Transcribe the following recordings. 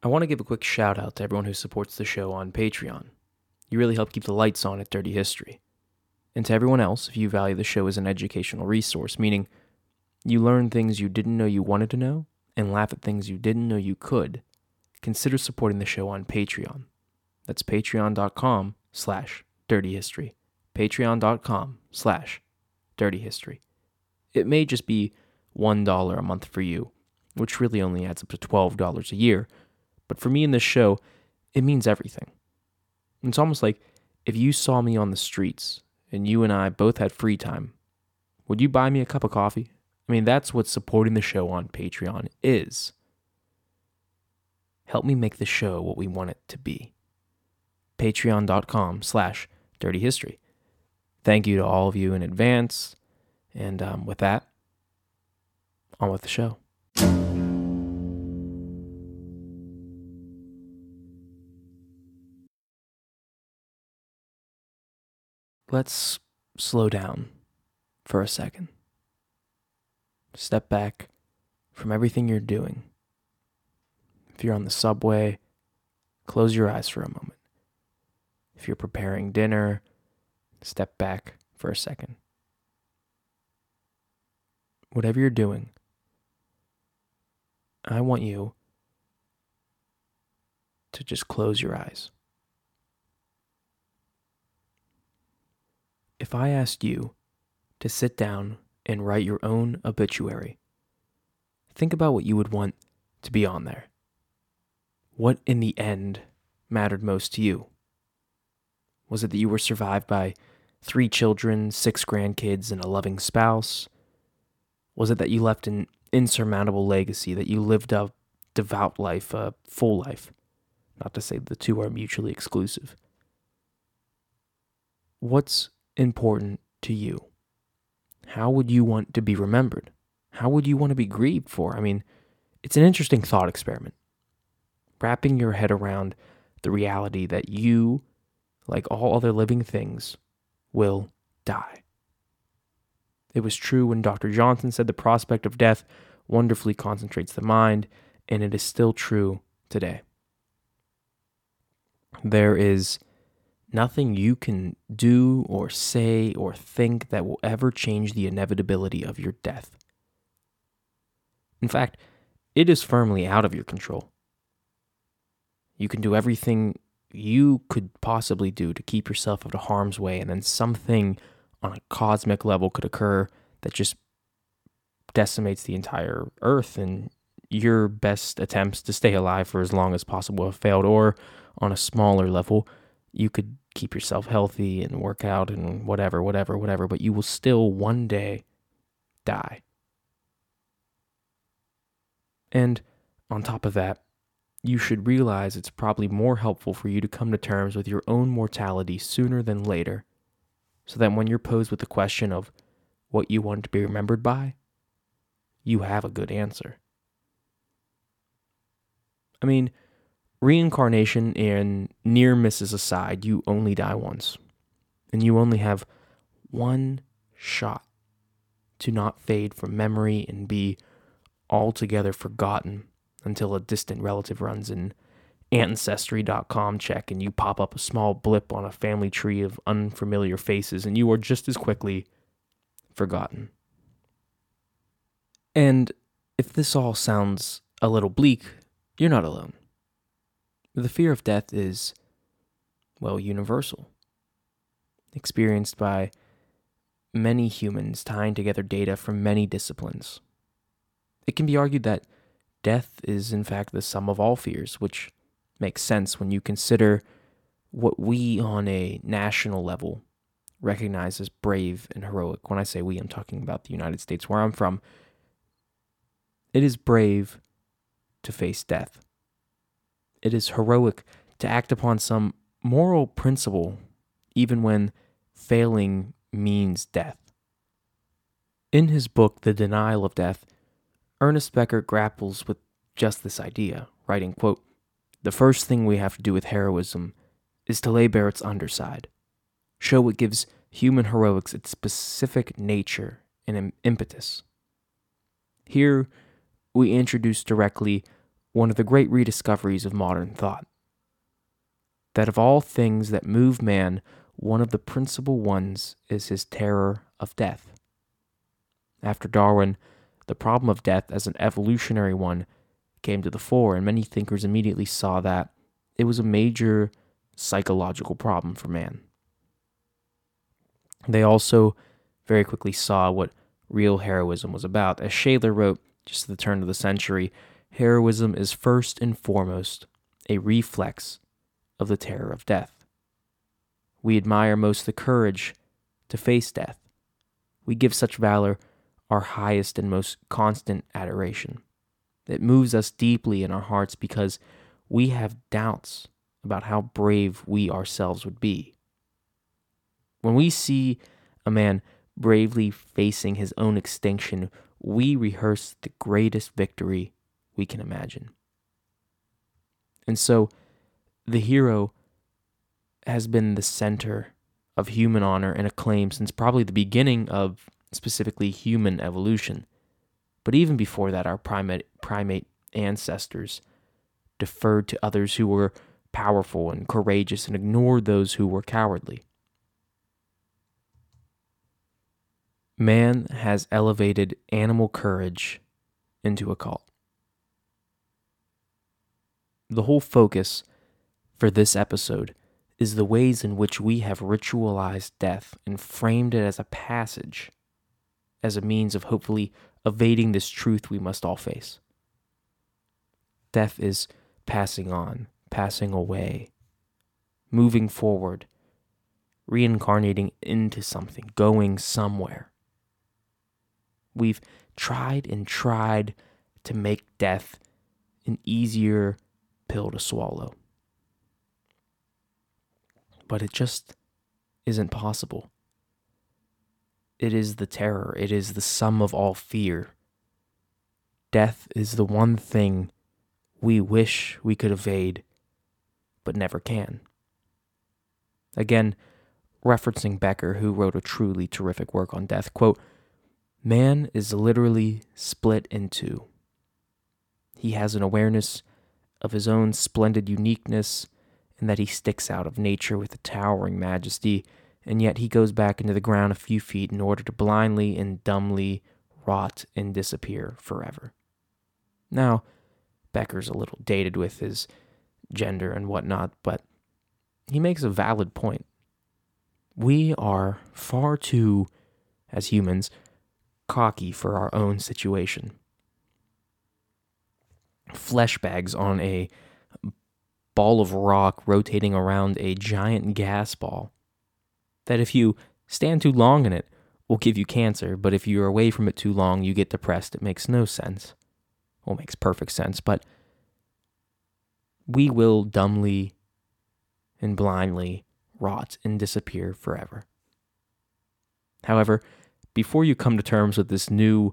I want to give a quick shout out to everyone who supports the show on Patreon. You really help keep the lights on at Dirty History. And to everyone else, if you value the show as an educational resource, meaning you learn things you didn't know you wanted to know and laugh at things you didn't know you could, consider supporting the show on Patreon. That's patreon.com slash dirty history. Patreon.com slash dirty history. It may just be $1 a month for you, which really only adds up to $12 a year. But for me in this show, it means everything. It's almost like if you saw me on the streets and you and I both had free time, would you buy me a cup of coffee? I mean, that's what supporting the show on Patreon is. Help me make the show what we want it to be. Patreon.com slash dirty history. Thank you to all of you in advance. And um, with that, on with the show. Let's slow down for a second. Step back from everything you're doing. If you're on the subway, close your eyes for a moment. If you're preparing dinner, step back for a second. Whatever you're doing, I want you to just close your eyes. If I asked you to sit down and write your own obituary, think about what you would want to be on there. What in the end mattered most to you? Was it that you were survived by three children, six grandkids, and a loving spouse? Was it that you left an insurmountable legacy, that you lived a devout life, a full life? Not to say the two are mutually exclusive. What's important to you? How would you want to be remembered? How would you want to be grieved for? I mean, it's an interesting thought experiment. Wrapping your head around the reality that you, like all other living things, will die. It was true when Dr. Johnson said the prospect of death wonderfully concentrates the mind, and it is still true today. There is nothing you can do or say or think that will ever change the inevitability of your death. In fact, it is firmly out of your control. You can do everything you could possibly do to keep yourself out of harm's way, and then something on a cosmic level could occur that just decimates the entire earth, and your best attempts to stay alive for as long as possible have failed. Or on a smaller level, you could keep yourself healthy and work out and whatever, whatever, whatever, but you will still one day die. And on top of that, you should realize it's probably more helpful for you to come to terms with your own mortality sooner than later, so that when you're posed with the question of what you want to be remembered by, you have a good answer. I mean, reincarnation and near misses aside, you only die once, and you only have one shot to not fade from memory and be altogether forgotten until a distant relative runs an ancestry.com check and you pop up a small blip on a family tree of unfamiliar faces and you are just as quickly forgotten. And if this all sounds a little bleak, you're not alone. The fear of death is, well, universal, experienced by many humans tying together data from many disciplines. It can be argued that death is, in fact, the sum of all fears, which makes sense when you consider what we on a national level recognize as brave and heroic. When I say we, I'm talking about the United States, where I'm from. It is brave to face death. It is heroic to act upon some moral principle, even when failing means death. In his book, The Denial of Death, Ernest Becker grapples with just this idea, writing, quote, The first thing we have to do with heroism is to lay bare its underside, show what gives human heroics its specific nature and impetus. Here, we introduce directly one of the great rediscoveries of modern thought. That of all things that move man, one of the principal ones is his terror of death. After Darwin, the problem of death as an evolutionary one came to the fore, and many thinkers immediately saw that it was a major psychological problem for man. They also very quickly saw what real heroism was about. As Shaler wrote just at the turn of the century, heroism is first and foremost a reflex of the terror of death. We admire most the courage to face death. We give such valor our highest and most constant adoration. It moves us deeply in our hearts because we have doubts about how brave we ourselves would be. When we see a man bravely facing his own extinction, we rehearse the greatest victory we can imagine. And so the hero has been the center of human honor and acclaim since probably the beginning of specifically human evolution. But even before that, our primate, primate ancestors deferred to others who were powerful and courageous and ignored those who were cowardly. Man has elevated animal courage into a cult. The whole focus for this episode is the ways in which we have ritualized death and framed it as a passage, as a means of hopefully evading this truth we must all face. Death is passing on, passing away, moving forward, reincarnating into something, going somewhere. We've tried and tried to make death an easier pill to swallow. But it just isn't possible. It is the terror, it is the sum of all fear. Death is the one thing we wish we could evade, but never can. Again, referencing Becker, who wrote a truly terrific work on death, quote, Man is literally split in two. He has an awareness of his own splendid uniqueness and that he sticks out of nature with a towering majesty, and yet he goes back into the ground a few feet in order to blindly and dumbly rot and disappear forever. Now, Becker's a little dated with his gender and whatnot, but he makes a valid point. We are far too, as humans, cocky for our own situation. Flesh bags on a ball of rock rotating around a giant gas ball that if you stand too long in it will give you cancer, but if you're away from it too long, you get depressed. It makes no sense. Well, makes perfect sense, but we will dumbly and blindly rot and disappear forever. However, before you come to terms with this new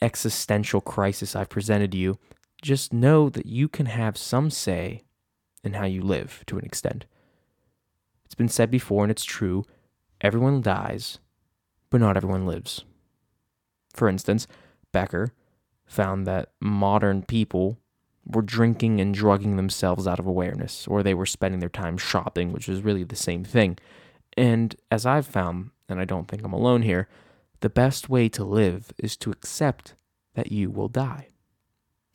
existential crisis I've presented you, just know that you can have some say in how you live to an extent. It's been said before, and it's true everyone dies, but not everyone lives. For instance, Becker found that modern people were drinking and drugging themselves out of awareness, or they were spending their time shopping, which is really the same thing. And as I've found, and I don't think I'm alone here, the best way to live is to accept that you will die.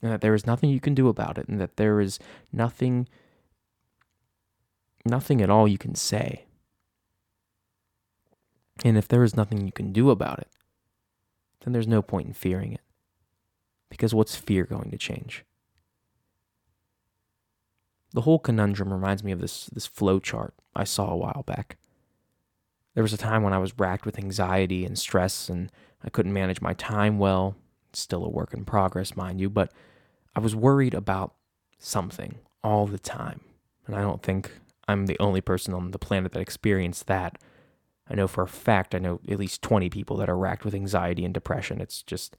And that there is nothing you can do about it, and that there is nothing nothing at all you can say. And if there is nothing you can do about it, then there's no point in fearing it. Because what's fear going to change? The whole conundrum reminds me of this this flow chart I saw a while back. There was a time when I was racked with anxiety and stress, and I couldn't manage my time well. It's Still a work in progress, mind you, but I was worried about something all the time. And I don't think I'm the only person on the planet that experienced that. I know for a fact, I know at least 20 people that are racked with anxiety and depression. It's just,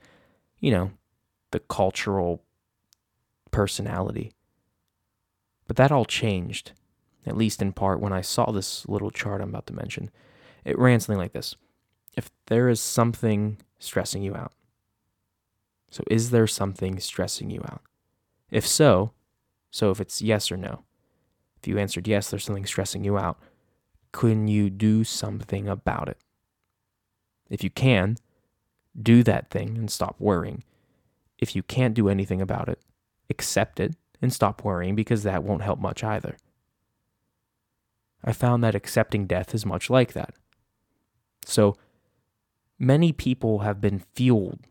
you know, the cultural personality. But that all changed, at least in part, when I saw this little chart I'm about to mention. It ran something like this If there is something stressing you out, so is there something stressing you out? If so, so if it's yes or no, if you answered yes, there's something stressing you out. Can you do something about it? If you can, do that thing and stop worrying. If you can't do anything about it, accept it and stop worrying because that won't help much either. I found that accepting death is much like that. So, many people have been fueled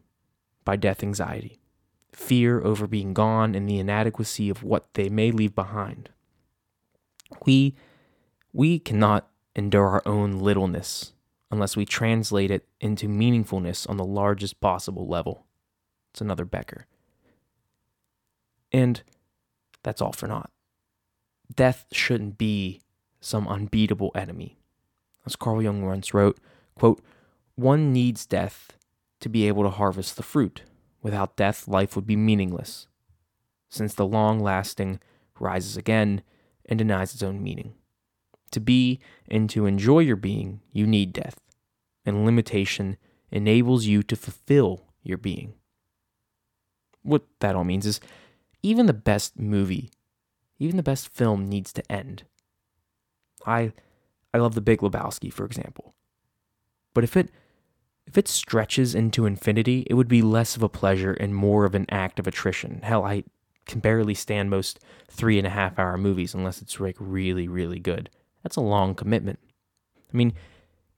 by death anxiety, fear over being gone, and the inadequacy of what they may leave behind. We, we cannot endure our own littleness unless we translate it into meaningfulness on the largest possible level. It's another Becker. And that's all for naught. Death shouldn't be some unbeatable enemy. As Carl Jung once wrote, quote, one needs death to be able to harvest the fruit. Without death, life would be meaningless, since the long lasting rises again and denies its own meaning. To be and to enjoy your being, you need death, and limitation enables you to fulfill your being. What that all means is even the best movie, even the best film needs to end. I I love The Big Lebowski, for example. But if it if it stretches into infinity, it would be less of a pleasure and more of an act of attrition. Hell, I can barely stand most three and a half hour movies unless it's like really, really good. That's a long commitment. I mean,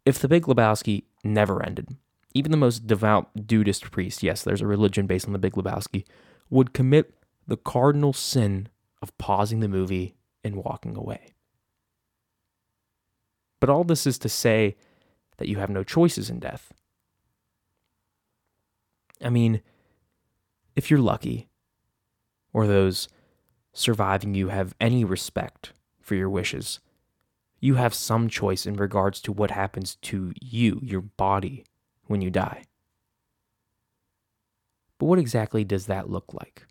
if the Big Lebowski never ended, even the most devout dudeist priest, yes, there's a religion based on the Big Lebowski, would commit the cardinal sin of pausing the movie and walking away. But all this is to say that you have no choices in death. I mean, if you're lucky, or those surviving you have any respect for your wishes, you have some choice in regards to what happens to you, your body, when you die. But what exactly does that look like?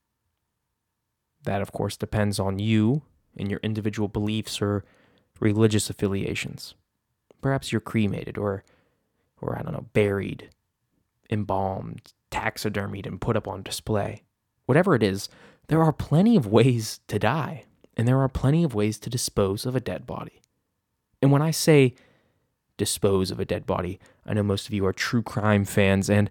That, of course, depends on you and your individual beliefs or religious affiliations. Perhaps you're cremated or, or I don't know, buried, embalmed, taxidermied, and put up on display. Whatever it is, there are plenty of ways to die, and there are plenty of ways to dispose of a dead body. And when I say dispose of a dead body, I know most of you are true crime fans, and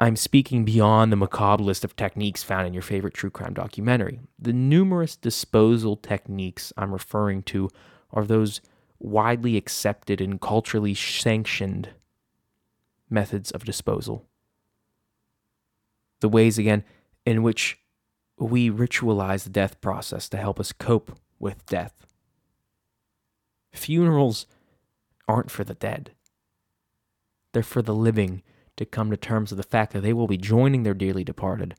I'm speaking beyond the macabre list of techniques found in your favorite true crime documentary. The numerous disposal techniques I'm referring to are those widely accepted and culturally sanctioned methods of disposal. The ways, again, in which we ritualize the death process to help us cope with death. Funerals aren't for the dead, they're for the living to come to terms with the fact that they will be joining their dearly departed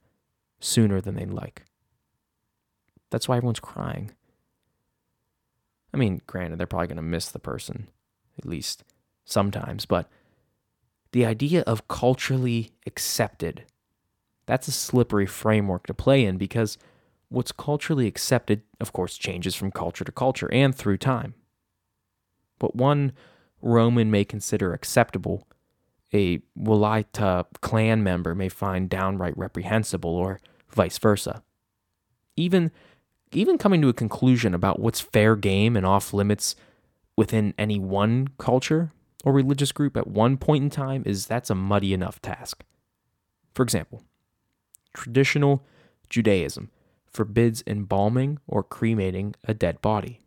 sooner than they'd like. That's why everyone's crying. I mean, granted, they're probably going to miss the person, at least sometimes, but the idea of culturally accepted, that's a slippery framework to play in because what's culturally accepted, of course, changes from culture to culture and through time. What one Roman may consider acceptable, a Walaita clan member may find downright reprehensible, or vice versa. Even, even coming to a conclusion about what's fair game and off limits within any one culture or religious group at one point in time is that's a muddy enough task. For example, traditional Judaism forbids embalming or cremating a dead body.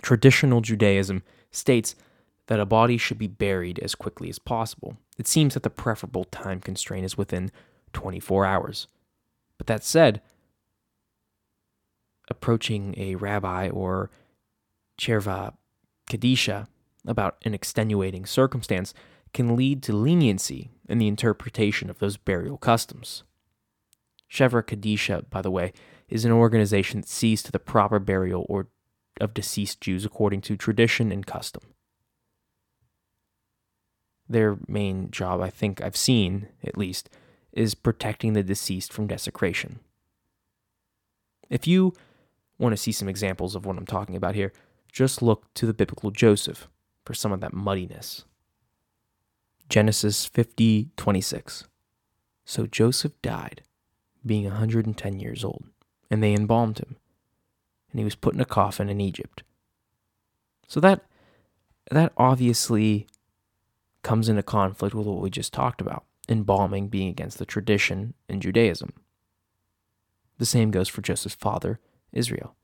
Traditional Judaism states that a body should be buried as quickly as possible. It seems that the preferable time constraint is within 24 hours. But that said, approaching a rabbi or chevra kadisha about an extenuating circumstance can lead to leniency in the interpretation of those burial customs. Chevra Kadisha, by the way, is an organization that sees to the proper burial or of deceased Jews according to tradition and custom. Their main job, I think I've seen at least, is protecting the deceased from desecration. If you want to see some examples of what I'm talking about here, just look to the biblical Joseph for some of that muddiness. Genesis 50:26. So Joseph died, being 110 years old, and they embalmed him, and he was put in a coffin in Egypt. So that that obviously comes into conflict with what we just talked about, embalming being against the tradition in Judaism. The same goes for Joseph's father, Israel.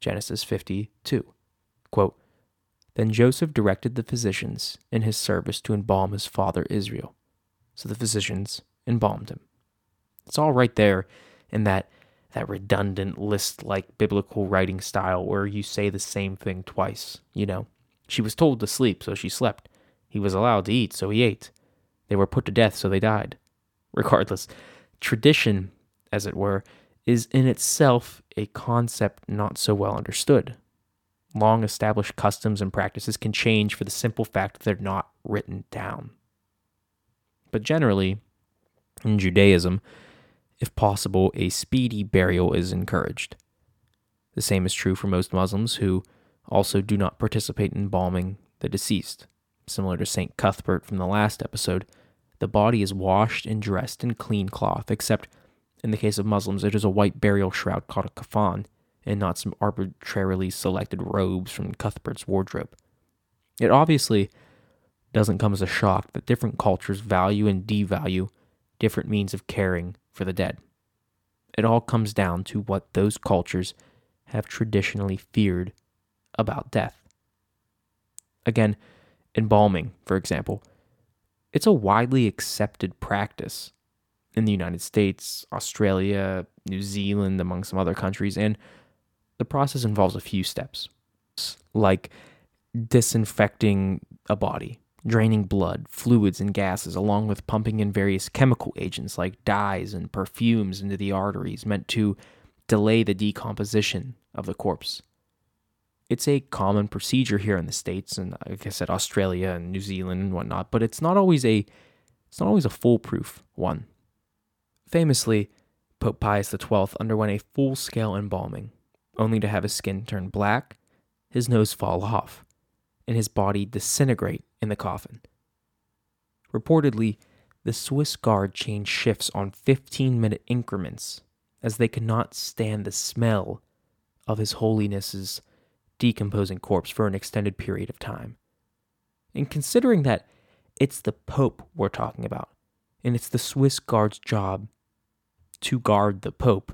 Genesis 52. Quote, then Joseph directed the physicians in his service to embalm his father Israel. So the physicians embalmed him. It's all right there in that that redundant list like biblical writing style where you say the same thing twice, you know. She was told to sleep, so she slept. He was allowed to eat, so he ate. They were put to death, so they died. Regardless, tradition, as it were, is in itself a concept not so well understood long established customs and practices can change for the simple fact that they're not written down. But generally, in Judaism, if possible, a speedy burial is encouraged. The same is true for most Muslims who also do not participate in embalming the deceased. Similar to St. Cuthbert from the last episode, the body is washed and dressed in clean cloth, except in the case of Muslims, it is a white burial shroud called a kafan, and not some arbitrarily selected robes from Cuthbert's wardrobe. It obviously doesn't come as a shock that different cultures value and devalue different means of caring for the dead. It all comes down to what those cultures have traditionally feared about death. Again, embalming, for example, it's a widely accepted practice in the United States, Australia, New Zealand, among some other countries, and the process involves a few steps, like disinfecting a body, draining blood, fluids, and gases, along with pumping in various chemical agents like dyes and perfumes into the arteries meant to delay the decomposition of the corpse. It's a common procedure here in the States and like I said, Australia and New Zealand and whatnot, but it's not always a it's not always a foolproof one. Famously, Pope Pius XII underwent a full scale embalming only to have his skin turn black, his nose fall off, and his body disintegrate in the coffin. Reportedly, the Swiss guard changed shifts on 15 minute increments as they could not stand the smell of His Holiness's decomposing corpse for an extended period of time. And considering that it's the Pope we're talking about, and it's the Swiss guard's job to guard the Pope,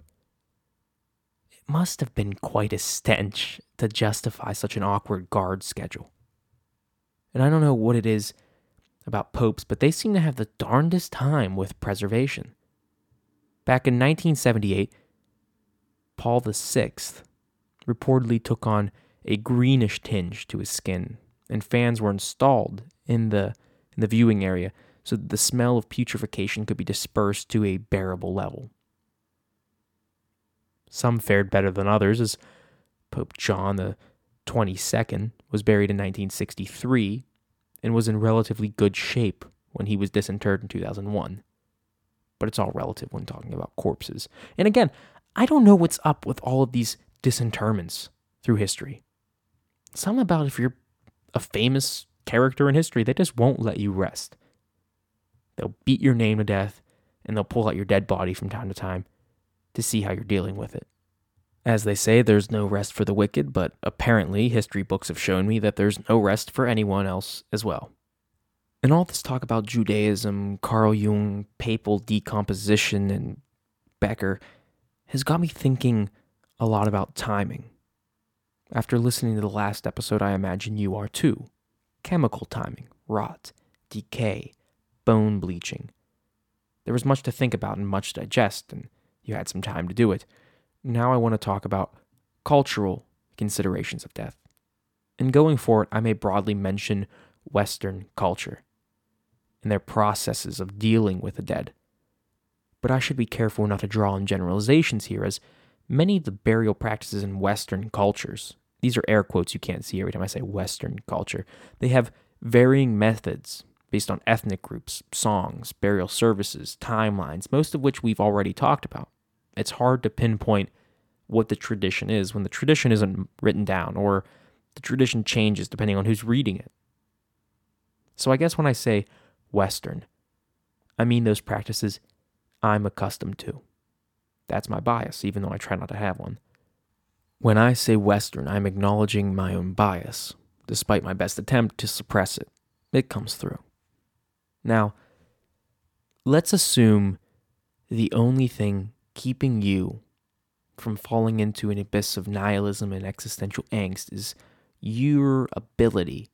must have been quite a stench to justify such an awkward guard schedule. And I don't know what it is about popes, but they seem to have the darndest time with preservation. Back in 1978, Paul VI reportedly took on a greenish tinge to his skin, and fans were installed in the in the viewing area so that the smell of putrefaction could be dispersed to a bearable level. Some fared better than others, as Pope John the 22nd was buried in 1963 and was in relatively good shape when he was disinterred in 2001. But it's all relative when talking about corpses. And again, I don't know what's up with all of these disinterments through history. Something about if you're a famous character in history, they just won't let you rest. They'll beat your name to death and they'll pull out your dead body from time to time to see how you're dealing with it. As they say, there's no rest for the wicked, but apparently history books have shown me that there's no rest for anyone else as well. And all this talk about Judaism, Carl Jung, papal decomposition, and Becker has got me thinking a lot about timing. After listening to the last episode, I imagine you are too. Chemical timing, rot, decay, bone bleaching. There was much to think about and much to digest, and you had some time to do it. Now I want to talk about cultural considerations of death. In going forward, I may broadly mention Western culture and their processes of dealing with the dead. But I should be careful not to draw on generalizations here, as many of the burial practices in Western cultures, these are air quotes you can't see every time I say Western culture, they have varying methods based on ethnic groups, songs, burial services, timelines, most of which we've already talked about it's hard to pinpoint what the tradition is when the tradition isn't written down or the tradition changes depending on who's reading it. So I guess when I say Western, I mean those practices I'm accustomed to. That's my bias, even though I try not to have one. When I say Western, I'm acknowledging my own bias, despite my best attempt to suppress it. It comes through. Now, let's assume the only thing keeping you from falling into an abyss of nihilism and existential angst is your ability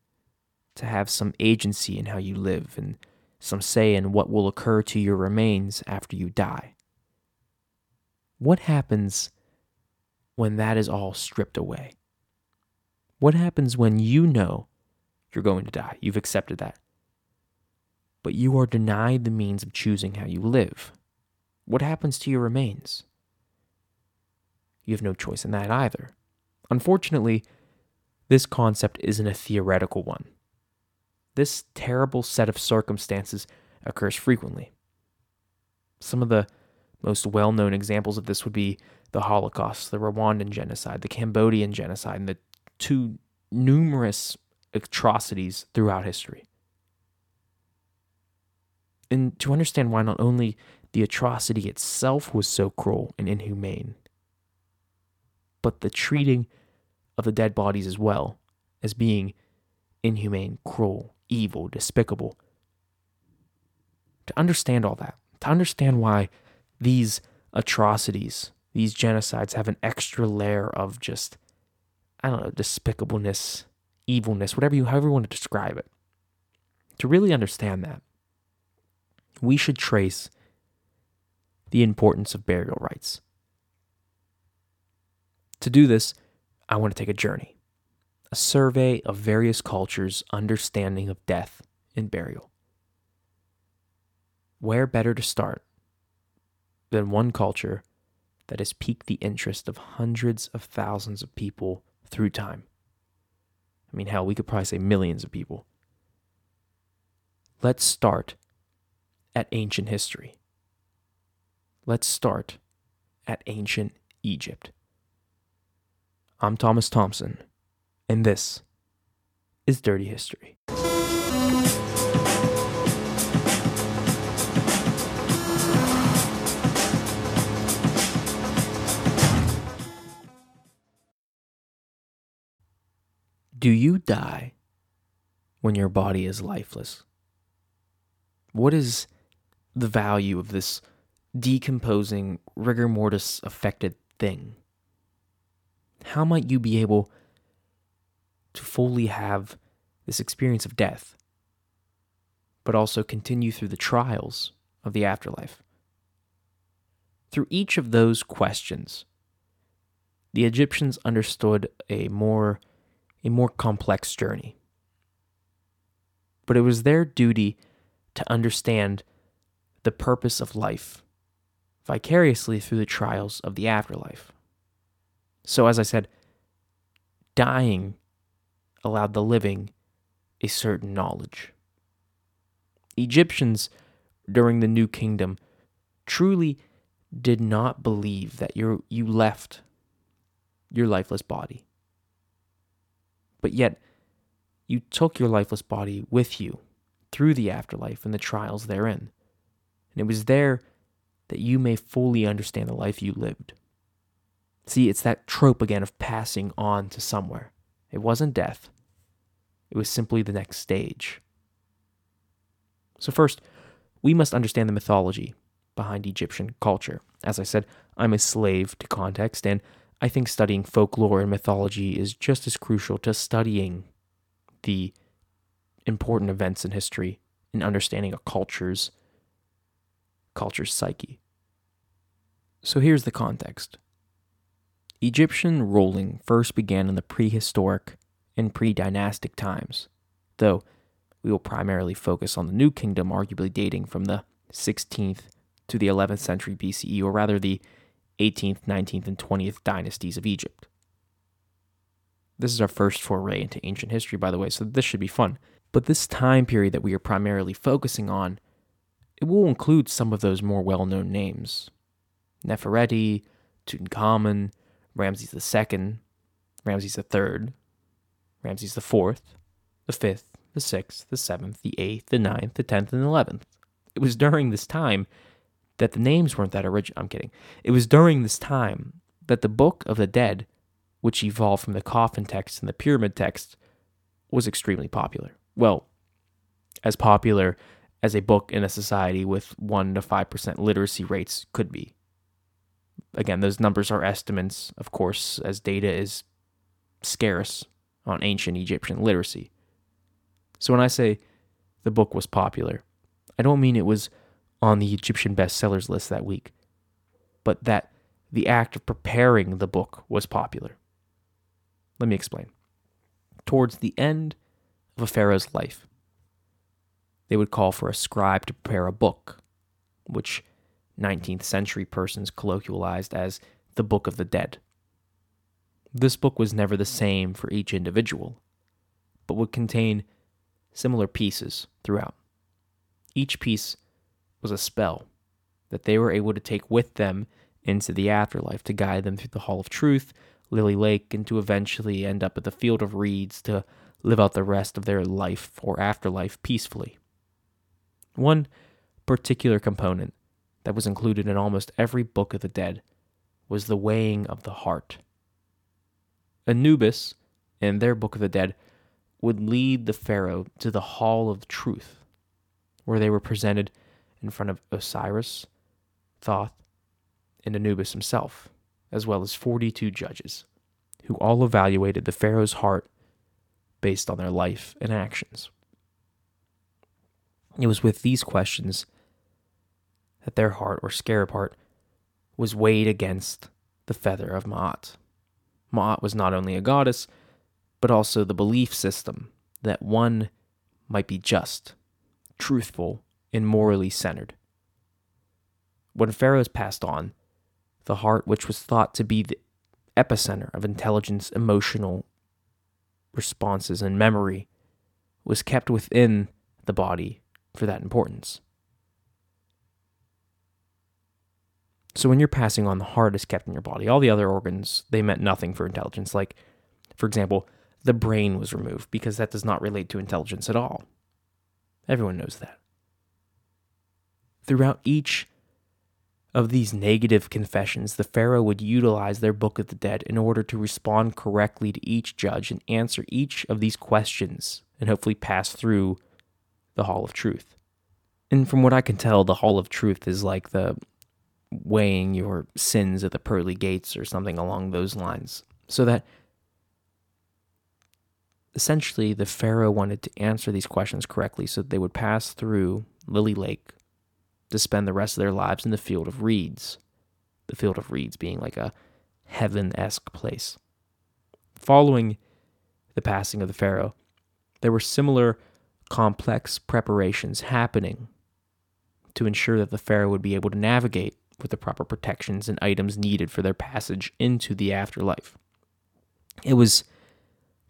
to have some agency in how you live and some say in what will occur to your remains after you die. What happens when that is all stripped away? What happens when you know you're going to die? You've accepted that. But you are denied the means of choosing how you live. What happens to your remains? You have no choice in that either. Unfortunately, this concept isn't a theoretical one. This terrible set of circumstances occurs frequently. Some of the most well known examples of this would be the Holocaust, the Rwandan genocide, the Cambodian genocide, and the two numerous atrocities throughout history. And to understand why not only the atrocity itself was so cruel and inhumane, but the treating of the dead bodies as well as being inhumane, cruel, evil, despicable. To understand all that, to understand why these atrocities, these genocides have an extra layer of just, I don't know, despicableness, evilness, whatever you, however you want to describe it. To really understand that, we should trace the importance of burial rites. To do this, I want to take a journey a survey of various cultures' understanding of death and burial. Where better to start than one culture that has piqued the interest of hundreds of thousands of people through time? I mean, hell, we could probably say millions of people. Let's start at ancient history. Let's start at ancient Egypt. I'm Thomas Thompson and this is Dirty History. Do you die when your body is lifeless? What is the value of this decomposing, rigor mortis affected thing? How might you be able to fully have this experience of death, but also continue through the trials of the afterlife. Through each of those questions, the Egyptians understood a more a more complex journey. But it was their duty to understand the purpose of life vicariously through the trials of the afterlife. So, as I said, dying allowed the living a certain knowledge. Egyptians during the New Kingdom truly did not believe that you you left your lifeless body. But yet, you took your lifeless body with you through the afterlife and the trials therein. And it was there that you may fully understand the life you lived. See, it's that trope again of passing on to somewhere. It wasn't death, it was simply the next stage. So, first, we must understand the mythology behind Egyptian culture. As I said, I'm a slave to context, and I think studying folklore and mythology is just as crucial to studying the important events in history and understanding a culture's culture's psyche. So here's the context. Egyptian ruling first began in the prehistoric and pre dynastic times, though we will primarily focus on the New Kingdom, arguably dating from the 16th to the 11th century BCE, or rather the 18th, 19th, and 20th dynasties of Egypt. This is our first foray into ancient history, by the way, so this should be fun. But this time period that we are primarily focusing on, it will include some of those more well known names Nefertiti, Tutankhamun, Ramses II, Ramses III, Ramses fourth, the fifth, the sixth, the seventh, the eighth, the ninth, the tenth, and the eleventh. It was during this time that the names weren't that original. I'm kidding. It was during this time that the Book of the Dead, which evolved from the coffin text and the pyramid text, was extremely popular. Well, as popular as a book in a society with 1 to 5% literacy rates could be. Again, those numbers are estimates, of course, as data is scarce on ancient Egyptian literacy. So when I say the book was popular, I don't mean it was on the Egyptian bestsellers list that week, but that the act of preparing the book was popular. Let me explain. Towards the end of a pharaoh's life, they would call for a scribe to prepare a book, which 19th century persons colloquialized as the Book of the Dead. This book was never the same for each individual, but would contain similar pieces throughout. Each piece was a spell that they were able to take with them into the afterlife to guide them through the Hall of Truth, Lily Lake, and to eventually end up at the Field of Reeds to live out the rest of their life or afterlife peacefully. One particular component that was included in almost every Book of the Dead was the weighing of the heart. Anubis, in their Book of the Dead, would lead the Pharaoh to the Hall of Truth, where they were presented in front of Osiris, Thoth, and Anubis himself, as well as 42 judges, who all evaluated the Pharaoh's heart based on their life and actions. It was with these questions that their heart or scarab heart was weighed against the feather of Ma'at. Ma'at was not only a goddess, but also the belief system that one might be just, truthful, and morally centered. When pharaohs passed on, the heart, which was thought to be the epicenter of intelligence, emotional responses, and memory, was kept within the body for that importance. So when you're passing on, the heart is kept in your body. All the other organs, they meant nothing for intelligence. Like, for example, the brain was removed because that does not relate to intelligence at all. Everyone knows that. Throughout each of these negative confessions, the Pharaoh would utilize their Book of the Dead in order to respond correctly to each judge and answer each of these questions and hopefully pass through the Hall of Truth. And from what I can tell, the Hall of Truth is like the weighing your sins at the pearly gates or something along those lines. So that essentially the Pharaoh wanted to answer these questions correctly so that they would pass through Lily Lake to spend the rest of their lives in the field of reeds. The field of reeds being like a heaven esque place. Following the passing of the Pharaoh, there were similar complex preparations happening to ensure that the Pharaoh would be able to navigate with the proper protections and items needed for their passage into the afterlife. It was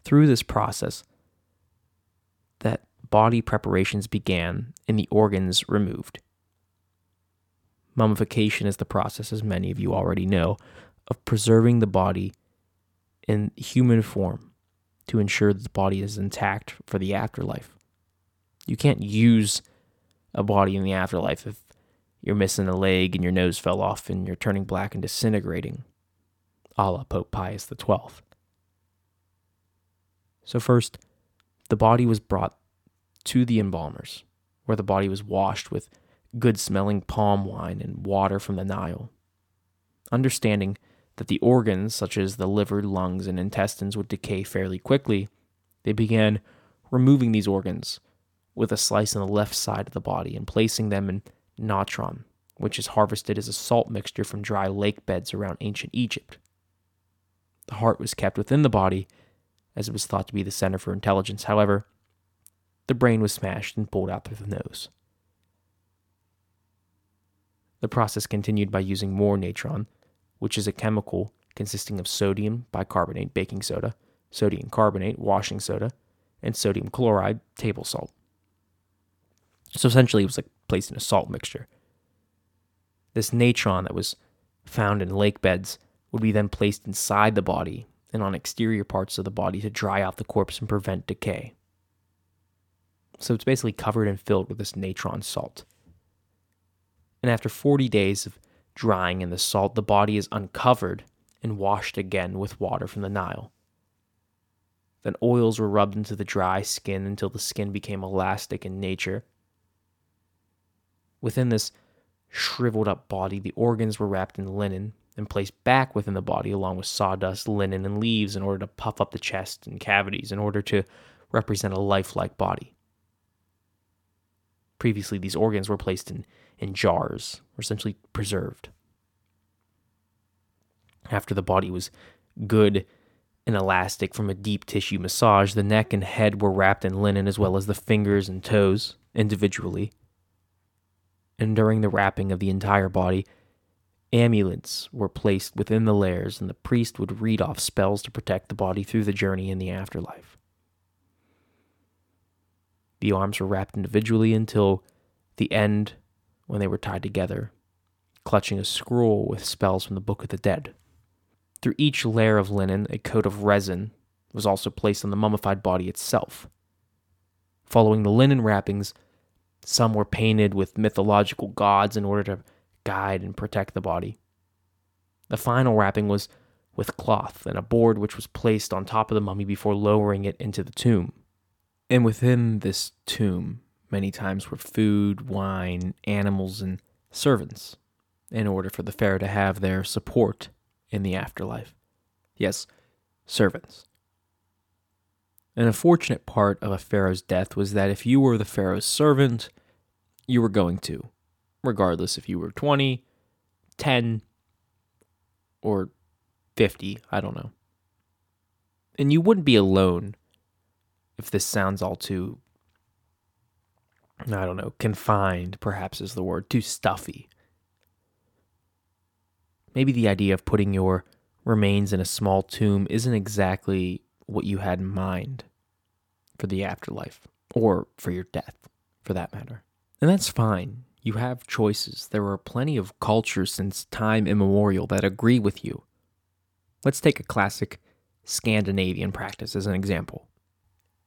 through this process that body preparations began and the organs removed. Mummification is the process, as many of you already know, of preserving the body in human form to ensure that the body is intact for the afterlife. You can't use a body in the afterlife if you're missing a leg and your nose fell off and you're turning black and disintegrating, a la Pope Pius XII. So, first, the body was brought to the embalmers, where the body was washed with good smelling palm wine and water from the Nile. Understanding that the organs, such as the liver, lungs, and intestines, would decay fairly quickly, they began removing these organs with a slice on the left side of the body and placing them in natron, which is harvested as a salt mixture from dry lake beds around ancient Egypt. The heart was kept within the body, as it was thought to be the center for intelligence. However, the brain was smashed and pulled out through the nose. The process continued by using more natron, which is a chemical consisting of sodium bicarbonate, baking soda, sodium carbonate, washing soda, and sodium chloride, table salt. So essentially, it was like placed in a salt mixture. This natron that was found in lake beds would be then placed inside the body and on exterior parts of the body to dry out the corpse and prevent decay. So it's basically covered and filled with this natron salt. And after 40 days of drying in the salt, the body is uncovered and washed again with water from the Nile. Then oils were rubbed into the dry skin until the skin became elastic in nature. Within this shriveled up body, the organs were wrapped in linen and placed back within the body along with sawdust, linen, and leaves in order to puff up the chest and cavities in order to represent a lifelike body. Previously, these organs were placed in, in jars, or essentially preserved. After the body was good and elastic from a deep tissue massage, the neck and head were wrapped in linen as well as the fingers and toes individually. And during the wrapping of the entire body, amulets were placed within the layers, and the priest would read off spells to protect the body through the journey in the afterlife. The arms were wrapped individually until the end when they were tied together, clutching a scroll with spells from the Book of the Dead. Through each layer of linen, a coat of resin was also placed on the mummified body itself. Following the linen wrappings, some were painted with mythological gods in order to guide and protect the body. The final wrapping was with cloth and a board which was placed on top of the mummy before lowering it into the tomb. And within this tomb, many times were food, wine, animals, and servants, in order for the pharaoh to have their support in the afterlife. Yes, servants. An unfortunate part of a pharaoh's death was that if you were the pharaoh's servant, you were going to, regardless if you were 20, 10, or 50, I don't know. And you wouldn't be alone if this sounds all too, I don't know, confined, perhaps is the word, too stuffy. Maybe the idea of putting your remains in a small tomb isn't exactly what you had in mind for the afterlife, or for your death, for that matter. And that's fine. You have choices. There are plenty of cultures since time immemorial that agree with you. Let's take a classic Scandinavian practice as an example.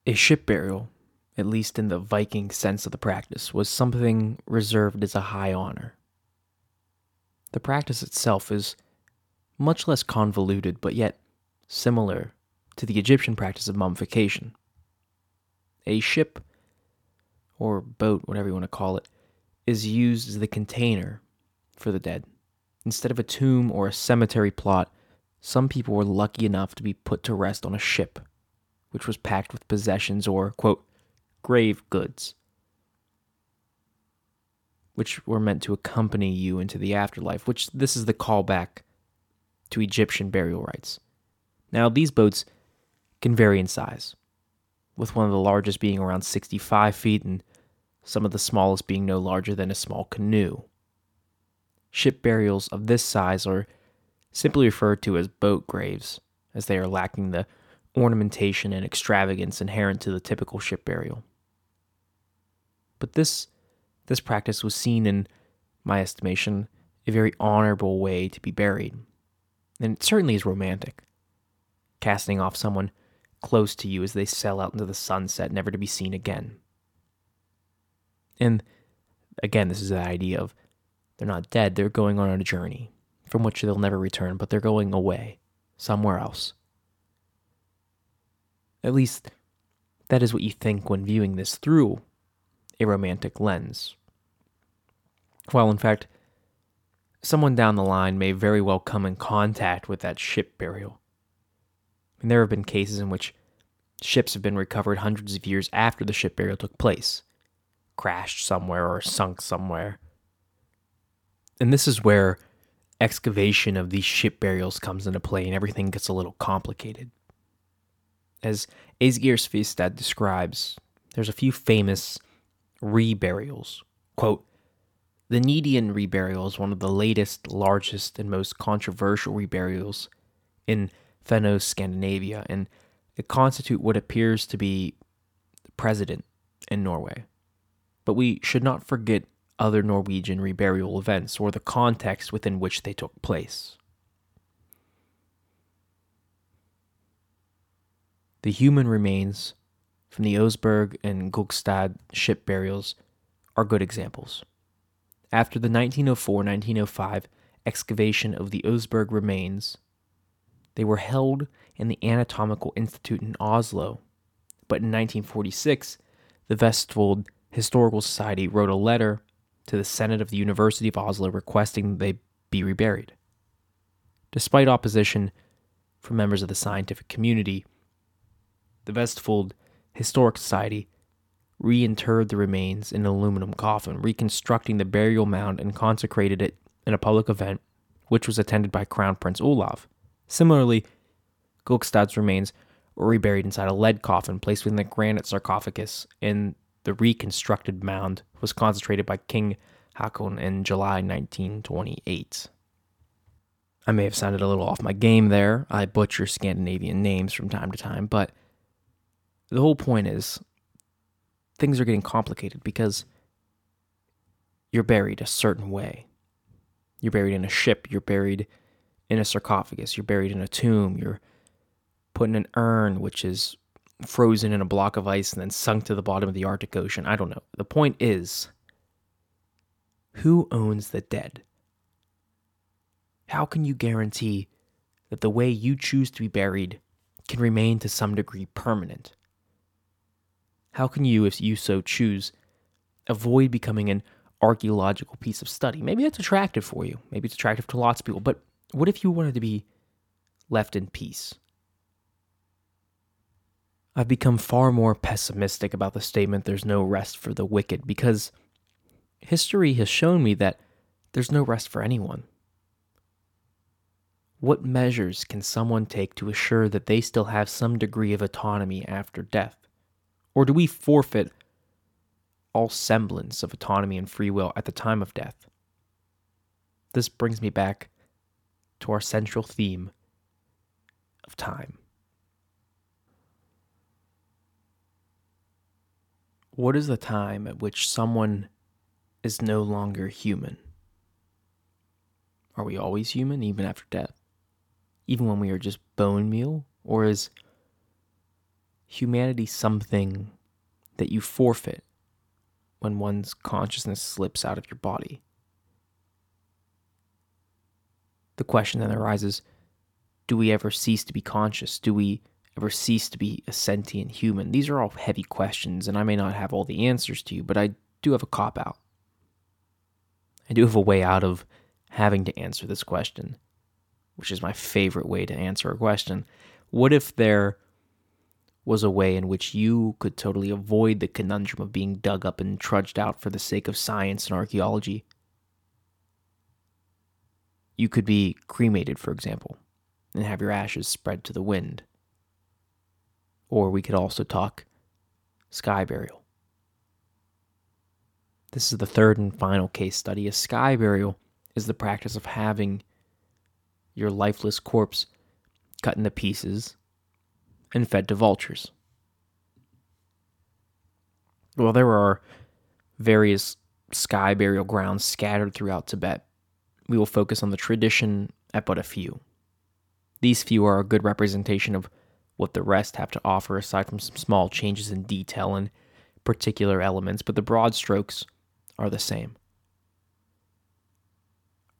A ship burial, at least in the Viking sense of the practice, was something reserved as a high honor. The practice itself is much less convoluted, but yet similar to the Egyptian practice of mummification. A ship, or boat, whatever you want to call it, is used as the container for the dead. Instead of a tomb or a cemetery plot, some people were lucky enough to be put to rest on a ship, which was packed with possessions or, quote, grave goods which were meant to accompany you into the afterlife, which this is the callback to Egyptian burial rites. Now, these boats can vary in size, with one of the largest being around 65 feet and some of the smallest being no larger than a small canoe. Ship burials of this size are simply referred to as boat graves, as they are lacking the ornamentation and extravagance inherent to the typical ship burial. But this this practice was seen in my estimation a very honorable way to be buried. And it certainly is romantic. Casting off someone close to you as they sail out into the sunset, never to be seen again. And again, this is the idea of they're not dead, they're going on a journey from which they'll never return, but they're going away, somewhere else. At least, that is what you think when viewing this through a romantic lens. Well, in fact, someone down the line may very well come in contact with that ship burial. And there have been cases in which ships have been recovered hundreds of years after the ship burial took place, crashed somewhere or sunk somewhere. And this is where excavation of these ship burials comes into play and everything gets a little complicated. As Asgeir Svestad describes, there's a few famous reburials. Quote, the Neiden reburial is one of the latest, largest, and most controversial reburials in Fennoscandia, and it constitutes what appears to be president in Norway. But we should not forget other Norwegian reburial events or the context within which they took place. The human remains from the Oseberg and Gokstad ship burials are good examples. After the 1904 1905 excavation of the Oseberg remains, they were held in the Anatomical Institute in Oslo. But in 1946, the Vestfold Historical Society wrote a letter to the Senate of the University of Oslo requesting they be reburied. Despite opposition from members of the scientific community, the Vestfold Historic Society reinterred the remains in an aluminum coffin, reconstructing the burial mound and consecrated it in a public event, which was attended by Crown Prince Olav. Similarly, Gokstad's remains were reburied inside a lead coffin placed within a granite sarcophagus, and the reconstructed mound was consecrated by King Hakon in July 1928. I may have sounded a little off my game there. I butcher Scandinavian names from time to time, but the whole point is things are getting complicated because you're buried a certain way. You're buried in a ship, you're buried in a sarcophagus, you're buried in a tomb, you're put in an urn which is frozen in a block of ice and then sunk to the bottom of the Arctic Ocean. I don't know. The point is who owns the dead? How can you guarantee that the way you choose to be buried can remain to some degree permanent? How can you, if you so choose, avoid becoming an archaeological piece of study? Maybe that's attractive for you. Maybe it's attractive to lots of people. But what if you wanted to be left in peace? I've become far more pessimistic about the statement there's no rest for the wicked because history has shown me that there's no rest for anyone. What measures can someone take to assure that they still have some degree of autonomy after death? Or do we forfeit all semblance of autonomy and free will at the time of death? This brings me back to our central theme of time. What is the time at which someone is no longer human? Are we always human even after death? Even when we are just bone meal? Or is humanity something that you forfeit when one's consciousness slips out of your body? The question then arises do we ever cease to be conscious? Do we ever cease to be a sentient human? These are all heavy questions, and I may not have all the answers to you, but I do have a cop out. I do have a way out of having to answer this question, which is my favorite way to answer a question. What if there was a way in which you could totally avoid the conundrum of being dug up and trudged out for the sake of science and archaeology? You could be cremated, for example, and have your ashes spread to the wind. Or we could also talk sky burial. This is the third and final case study. A sky burial is the practice of having your lifeless corpse cut into pieces and fed to vultures. Well, there are various sky burial grounds scattered throughout Tibet. We will focus on the tradition at but a few. These few are a good representation of what the rest have to offer aside from some small changes in detail and particular elements, but the broad strokes are the same.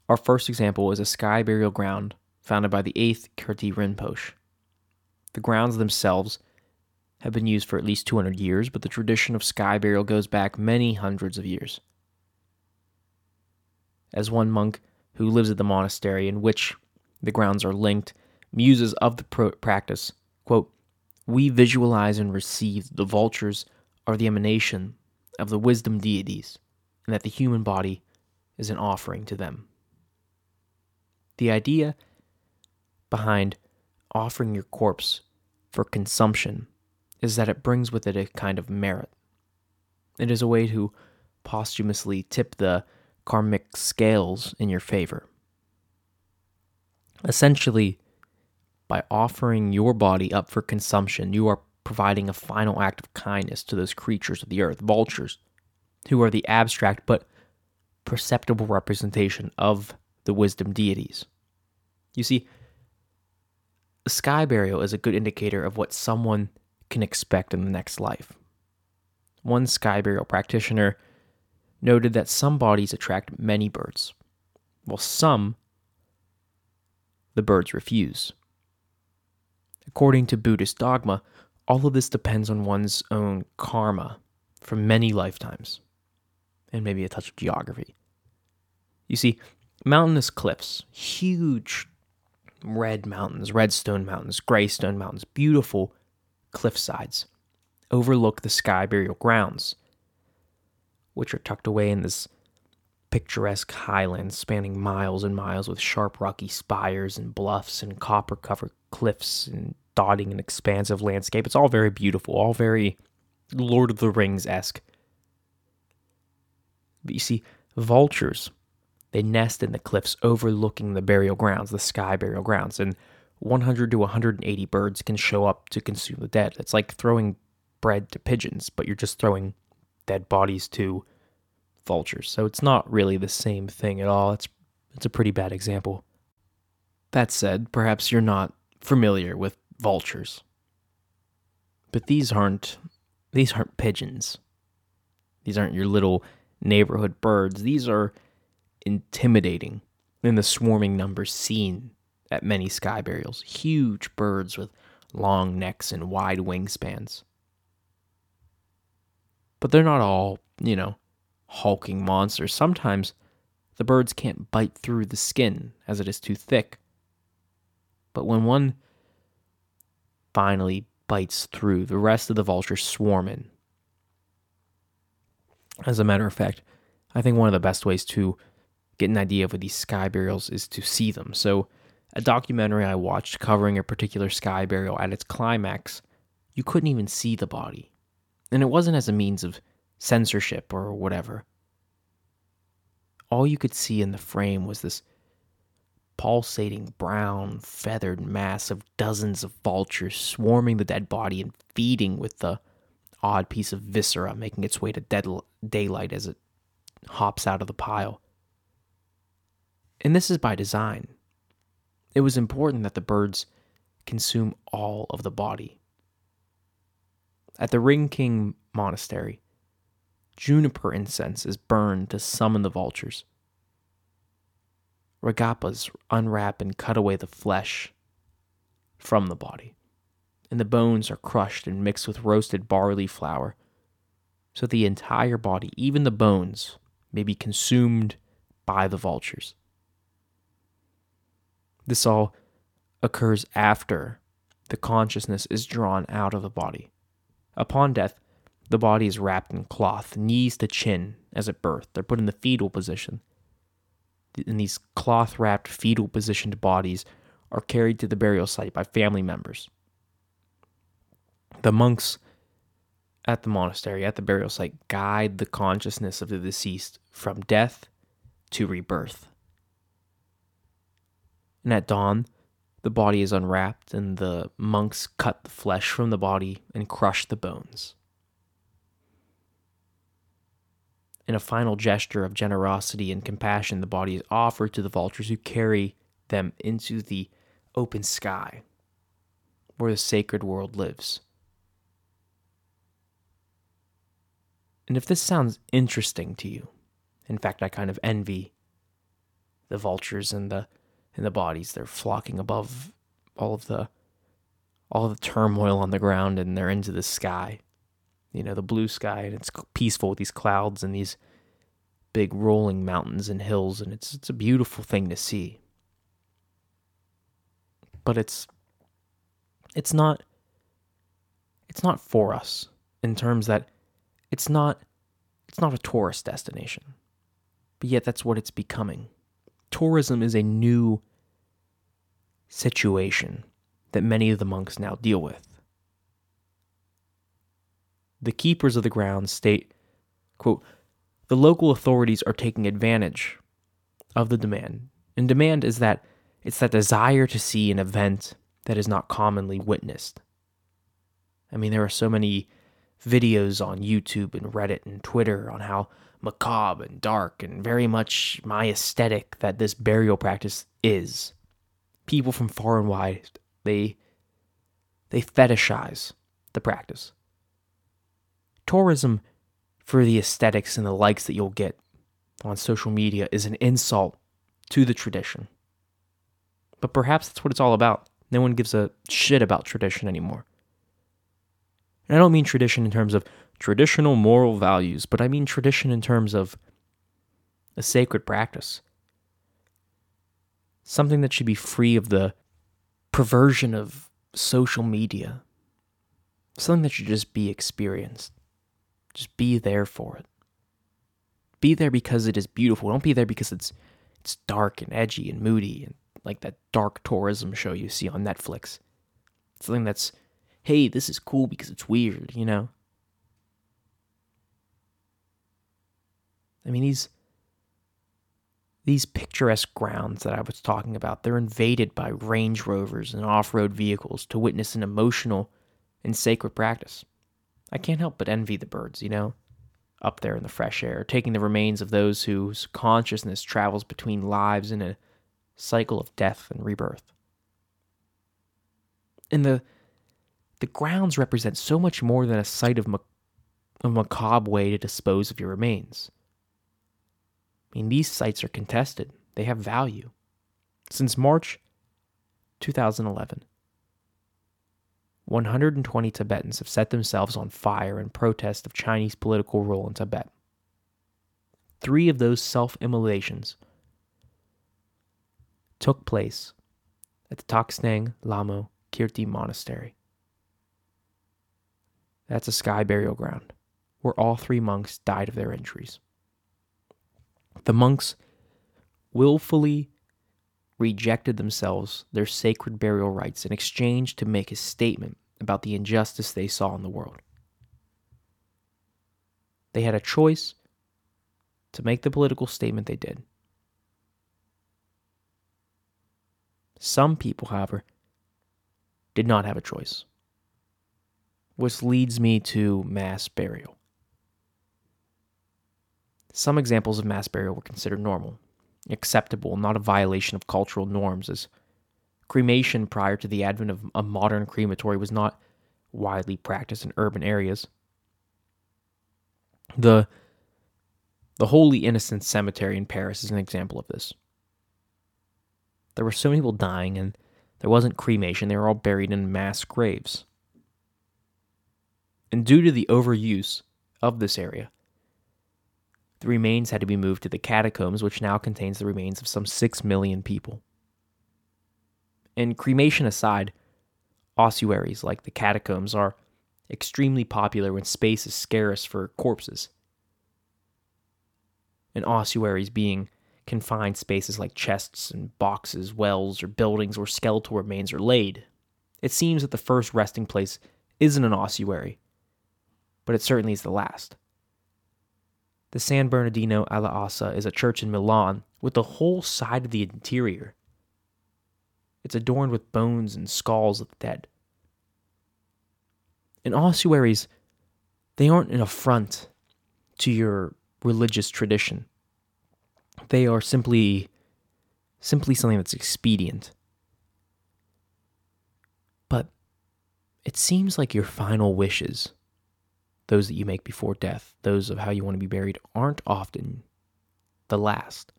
Our first example is a sky burial ground founded by the 8th Kirti Rinpoche. The grounds themselves have been used for at least 200 years, but the tradition of sky burial goes back many hundreds of years. As one monk who lives at the monastery in which the grounds are linked muses of the practice Quote, we visualize and receive the vultures are the emanation of the wisdom deities, and that the human body is an offering to them. The idea behind offering your corpse for consumption is that it brings with it a kind of merit. It is a way to posthumously tip the karmic scales in your favor. Essentially, by offering your body up for consumption, you are providing a final act of kindness to those creatures of the earth, vultures, who are the abstract but perceptible representation of the wisdom deities. You see, a sky burial is a good indicator of what someone can expect in the next life. One sky burial practitioner noted that some bodies attract many birds, while some the birds refuse. According to Buddhist dogma, all of this depends on one's own karma from many lifetimes, and maybe a touch of geography. You see, mountainous cliffs, huge red mountains, red stone mountains, gray stone mountains, beautiful cliff sides, overlook the sky burial grounds, which are tucked away in this picturesque highlands spanning miles and miles with sharp rocky spires and bluffs and copper covered cliffs and dotting an expansive landscape. It's all very beautiful, all very Lord of the Rings esque. But you see, vultures, they nest in the cliffs overlooking the burial grounds, the sky burial grounds, and 100 to 180 birds can show up to consume the dead. It's like throwing bread to pigeons, but you're just throwing dead bodies to vultures. So it's not really the same thing at all. It's it's a pretty bad example. That said, perhaps you're not familiar with vultures. But these aren't these aren't pigeons. These aren't your little neighborhood birds. These are intimidating in the swarming numbers seen at many sky burials. Huge birds with long necks and wide wingspans. But they're not all, you know, hulking monsters. Sometimes the birds can't bite through the skin as it is too thick. But when one finally bites through, the rest of the vultures swarm in. As a matter of fact, I think one of the best ways to get an idea of these sky burials is to see them. So, a documentary I watched covering a particular sky burial at its climax, you couldn't even see the body. And it wasn't as a means of censorship or whatever. All you could see in the frame was this pulsating brown, feathered mass of dozens of vultures swarming the dead body and feeding with the odd piece of viscera making its way to dead daylight as it hops out of the pile. And this is by design. It was important that the birds consume all of the body. At the Drigung Monastery, juniper incense is burned to summon the vultures. Ragapas unwrap and cut away the flesh from the body, and the bones are crushed and mixed with roasted barley flour, so the entire body, even the bones, may be consumed by the vultures. This all occurs after the consciousness is drawn out of the body. Upon death, the body is wrapped in cloth, knees to chin, as at birth. They're put in the fetal position. And these cloth wrapped, fetal positioned bodies are carried to the burial site by family members. The monks at the monastery, at the burial site, guide the consciousness of the deceased from death to rebirth. And at dawn, the body is unwrapped, and the monks cut the flesh from the body and crush the bones. In a final gesture of generosity and compassion, the body is offered to the vultures who carry them into the open sky where the sacred world lives. And if this sounds interesting to you, in fact, I kind of envy the vultures and the and the bodies. They're flocking above all of the all the turmoil on the ground and they're into the sky. You know, the blue sky and it's peaceful with these clouds and these big rolling mountains and hills and it's it's a beautiful thing to see. But it's it's not it's not for us in terms that it's not it's not a tourist destination. But yet that's what it's becoming tourism is a new situation that many of the monks now deal with. The keepers of the grounds state, quote, the local authorities are taking advantage of the demand. And demand is that it's that desire to see an event that is not commonly witnessed. I mean, there are so many videos on YouTube and Reddit and Twitter on how macabre and dark and very much my aesthetic that this burial practice is. People from far and wide, they they fetishize the practice. Tourism for the aesthetics and the likes that you'll get on social media is an insult to the tradition. But perhaps that's what it's all about. No one gives a shit about tradition anymore. And I don't mean tradition in terms of traditional moral values, but I mean tradition in terms of a sacred practice. Something that should be free of the perversion of social media. Something that should just be experienced. Just be there for it. Be there because it is beautiful. Don't be there because it's it's dark and edgy and moody and like that dark tourism show you see on Netflix. Something that's, hey, this is cool because it's weird, you know? I mean, these these picturesque grounds that I was talking about, they're invaded by Range Rovers and off-road vehicles to witness an emotional and sacred practice. I can't help but envy the birds, you know, up there in the fresh air, taking the remains of those whose consciousness travels between lives in a cycle of death and rebirth. And the the grounds represent so much more than a site of a macabre way to dispose of your remains. I mean, these sites are contested, they have value. Since March 2011, 120 Tibetans have set themselves on fire in protest of Chinese political rule in Tibet. Three of those self immolations took place at the Taktsang Lhamo Kirti Monastery. That's a sky burial ground where all three monks died of their injuries. The monks willfully rejected themselves their sacred burial rites in exchange to make a statement about the injustice they saw in the world. They had a choice to make the political statement they did. Some people, however, did not have a choice, which leads me to mass burial. Some examples of mass burial were considered normal, acceptable, not a violation of cultural norms, as cremation prior to the advent of a modern crematory was not widely practiced in urban areas. The the Holy Innocents Cemetery in Paris is an example of this. There were so many people dying, and there wasn't cremation. They were all buried in mass graves. And due to the overuse of this area, the remains had to be moved to the catacombs, which now contains the remains of some 6 million people. And cremation aside, ossuaries like the catacombs are extremely popular when space is scarce for corpses. And ossuaries being confined spaces like chests and boxes, wells, or buildings where skeletal remains are laid. It seems that the first resting place isn't an ossuary, but it certainly is the last. The San Bernardino alle Ossa is a church in Milan with the whole side of the interior. It's adorned with bones and skulls of the dead. And ossuaries, they aren't an affront to your religious tradition. They are simply simply something that's expedient. But it seems like your final wishes, those that you make before death, those of how you want to be buried, aren't often the last.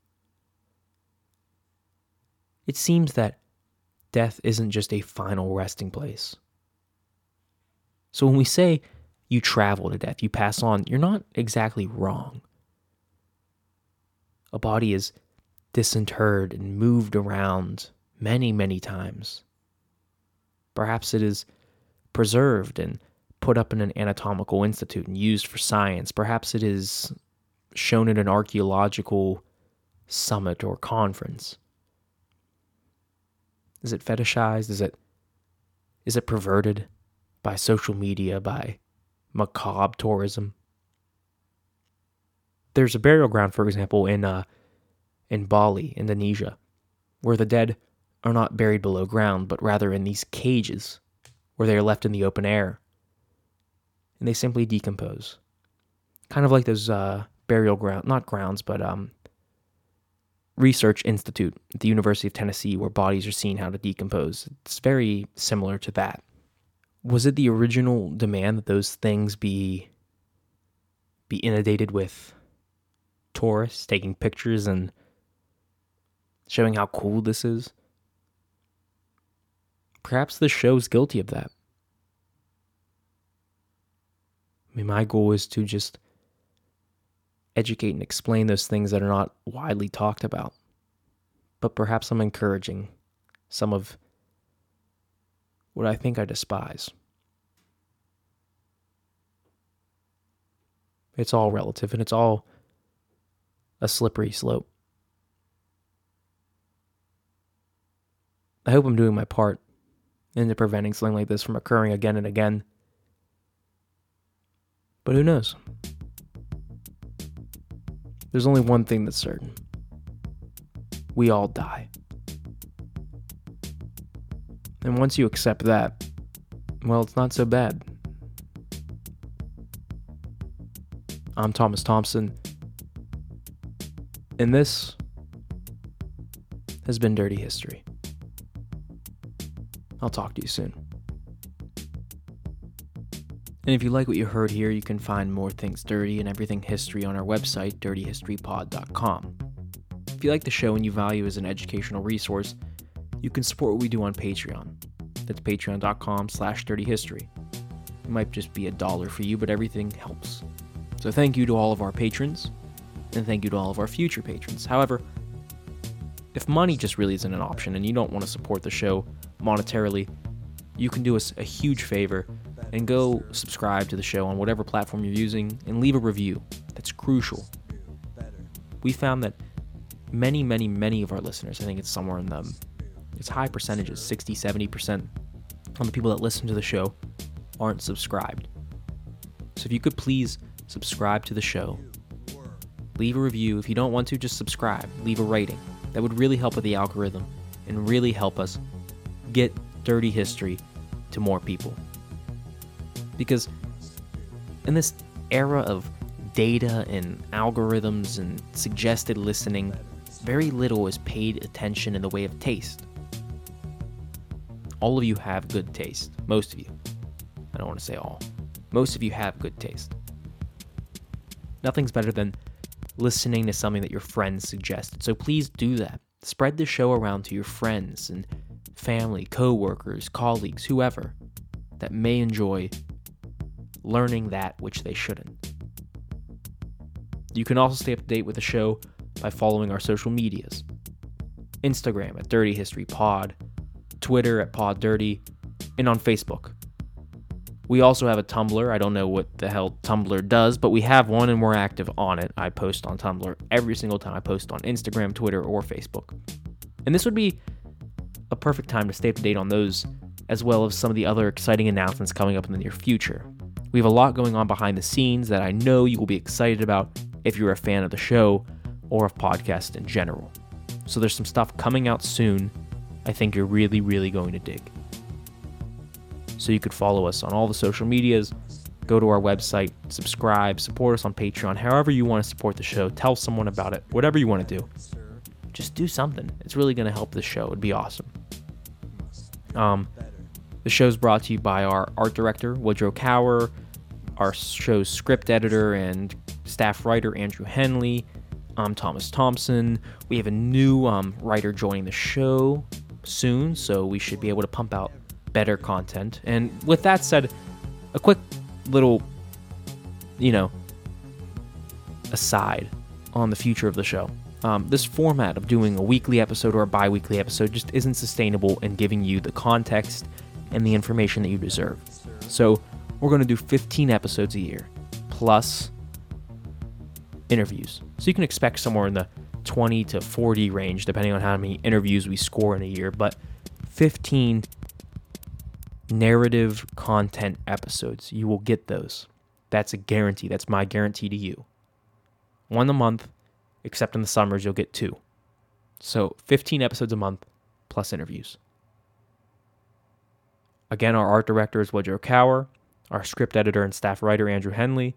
It seems that death isn't just a final resting place. So when we say you travel to death, you pass on, you're not exactly wrong a body is disinterred and moved around many, many times. Perhaps it is preserved and put up in an anatomical institute and used for science. Perhaps it is shown at an archaeological summit or conference. Is it fetishized? Is it is it perverted by social media, by macabre tourism? There's a burial ground, for example, in uh, in Bali, Indonesia, where the dead are not buried below ground, but rather in these cages where they are left in the open air. And they simply decompose. Kind of like those uh, burial ground, not grounds, but um, research institute at the University of Tennessee where bodies are seen how to decompose. It's very similar to that. Was it the original demand that those things be be inundated with tourists taking pictures and showing how cool this is. Perhaps the show's guilty of that. I mean, my goal is to just educate and explain those things that are not widely talked about. But perhaps I'm encouraging some of what I think I despise. It's all relative and it's all a slippery slope. I hope I'm doing my part into preventing something like this from occurring again and again. But who knows? There's only one thing that's certain we all die. And once you accept that, well, it's not so bad. I'm Thomas Thompson, and this has been Dirty History. I'll talk to you soon. And if you like what you heard here, you can find more things dirty and everything history on our website, dirtyhistorypod.com. If you like the show and you value it as an educational resource, you can support what we do on Patreon. That's patreon.com slash dirtyhistory. It might just be a dollar for you, but everything helps. So thank you to all of our patrons, and thank you to all of our future patrons. However, if money just really isn't an option and you don't want to support the show monetarily, you can do us a huge favor and go subscribe to the show on whatever platform you're using and leave a review. That's crucial. We found that many, many, many of our listeners, I think it's somewhere in the it's high percentages, 60, 70% of the people that listen to the show aren't subscribed. So if you could please subscribe to the show, leave a review. If you don't want to, just subscribe, leave a rating. That would really help with the algorithm and really help us get dirty history to more people. Because in this era of data and algorithms and suggested listening, very little is paid attention in the way of taste. All of you have good taste. Most of you. I don't want to say all. Most of you have good taste. Nothing's better than listening to something that your friends suggested. So please do that. Spread the show around to your friends and family, coworkers, colleagues, whoever that may enjoy learning that which they shouldn't. You can also stay up to date with the show by following our social medias. Instagram at Dirty History Pod, Twitter at Pod Dirty, and on Facebook. We also have a Tumblr. I don't know what the hell Tumblr does, but we have one and we're active on it. I post on Tumblr every single time I post on Instagram, Twitter, or Facebook. And this would be a perfect time to stay up to date on those, as well as some of the other exciting announcements coming up in the near future. We have a lot going on behind the scenes that I know you will be excited about if you're a fan of the show or of podcasts in general. So there's some stuff coming out soon I think you're really, really going to dig. So you could follow us on all the social medias, go to our website, subscribe, support us on Patreon, however you want to support the show, tell someone about it, whatever you want to do. Just do something. It's really going to help the show. It'd be awesome. Um, the show's brought to you by our art director, Woodrow Cower, our show's script editor and staff writer, Andrew Henley. I'm Thomas Thompson. We have a new um, writer joining the show soon, so we should be able to pump out better content. And with that said, a quick little, you know, aside on the future of the show. Um, this format of doing a weekly episode or a bi weekly episode just isn't sustainable in giving you the context and the information that you deserve. So, we're going to do 15 episodes a year plus interviews. So you can expect somewhere in the 20 to 40 range, depending on how many interviews we score in a year, but 15 narrative content episodes. You will get those. That's a guarantee. That's my guarantee to you. One a month, except in the summers, you'll get two. So 15 episodes a month plus interviews. Again, our art director is Woodrow Cower, our script editor and staff writer, Andrew Henley,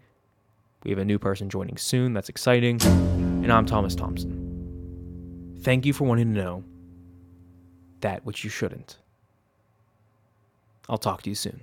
we have a new person joining soon. That's exciting. And I'm Thomas Thompson. Thank you for wanting to know that which you shouldn't. I'll talk to you soon.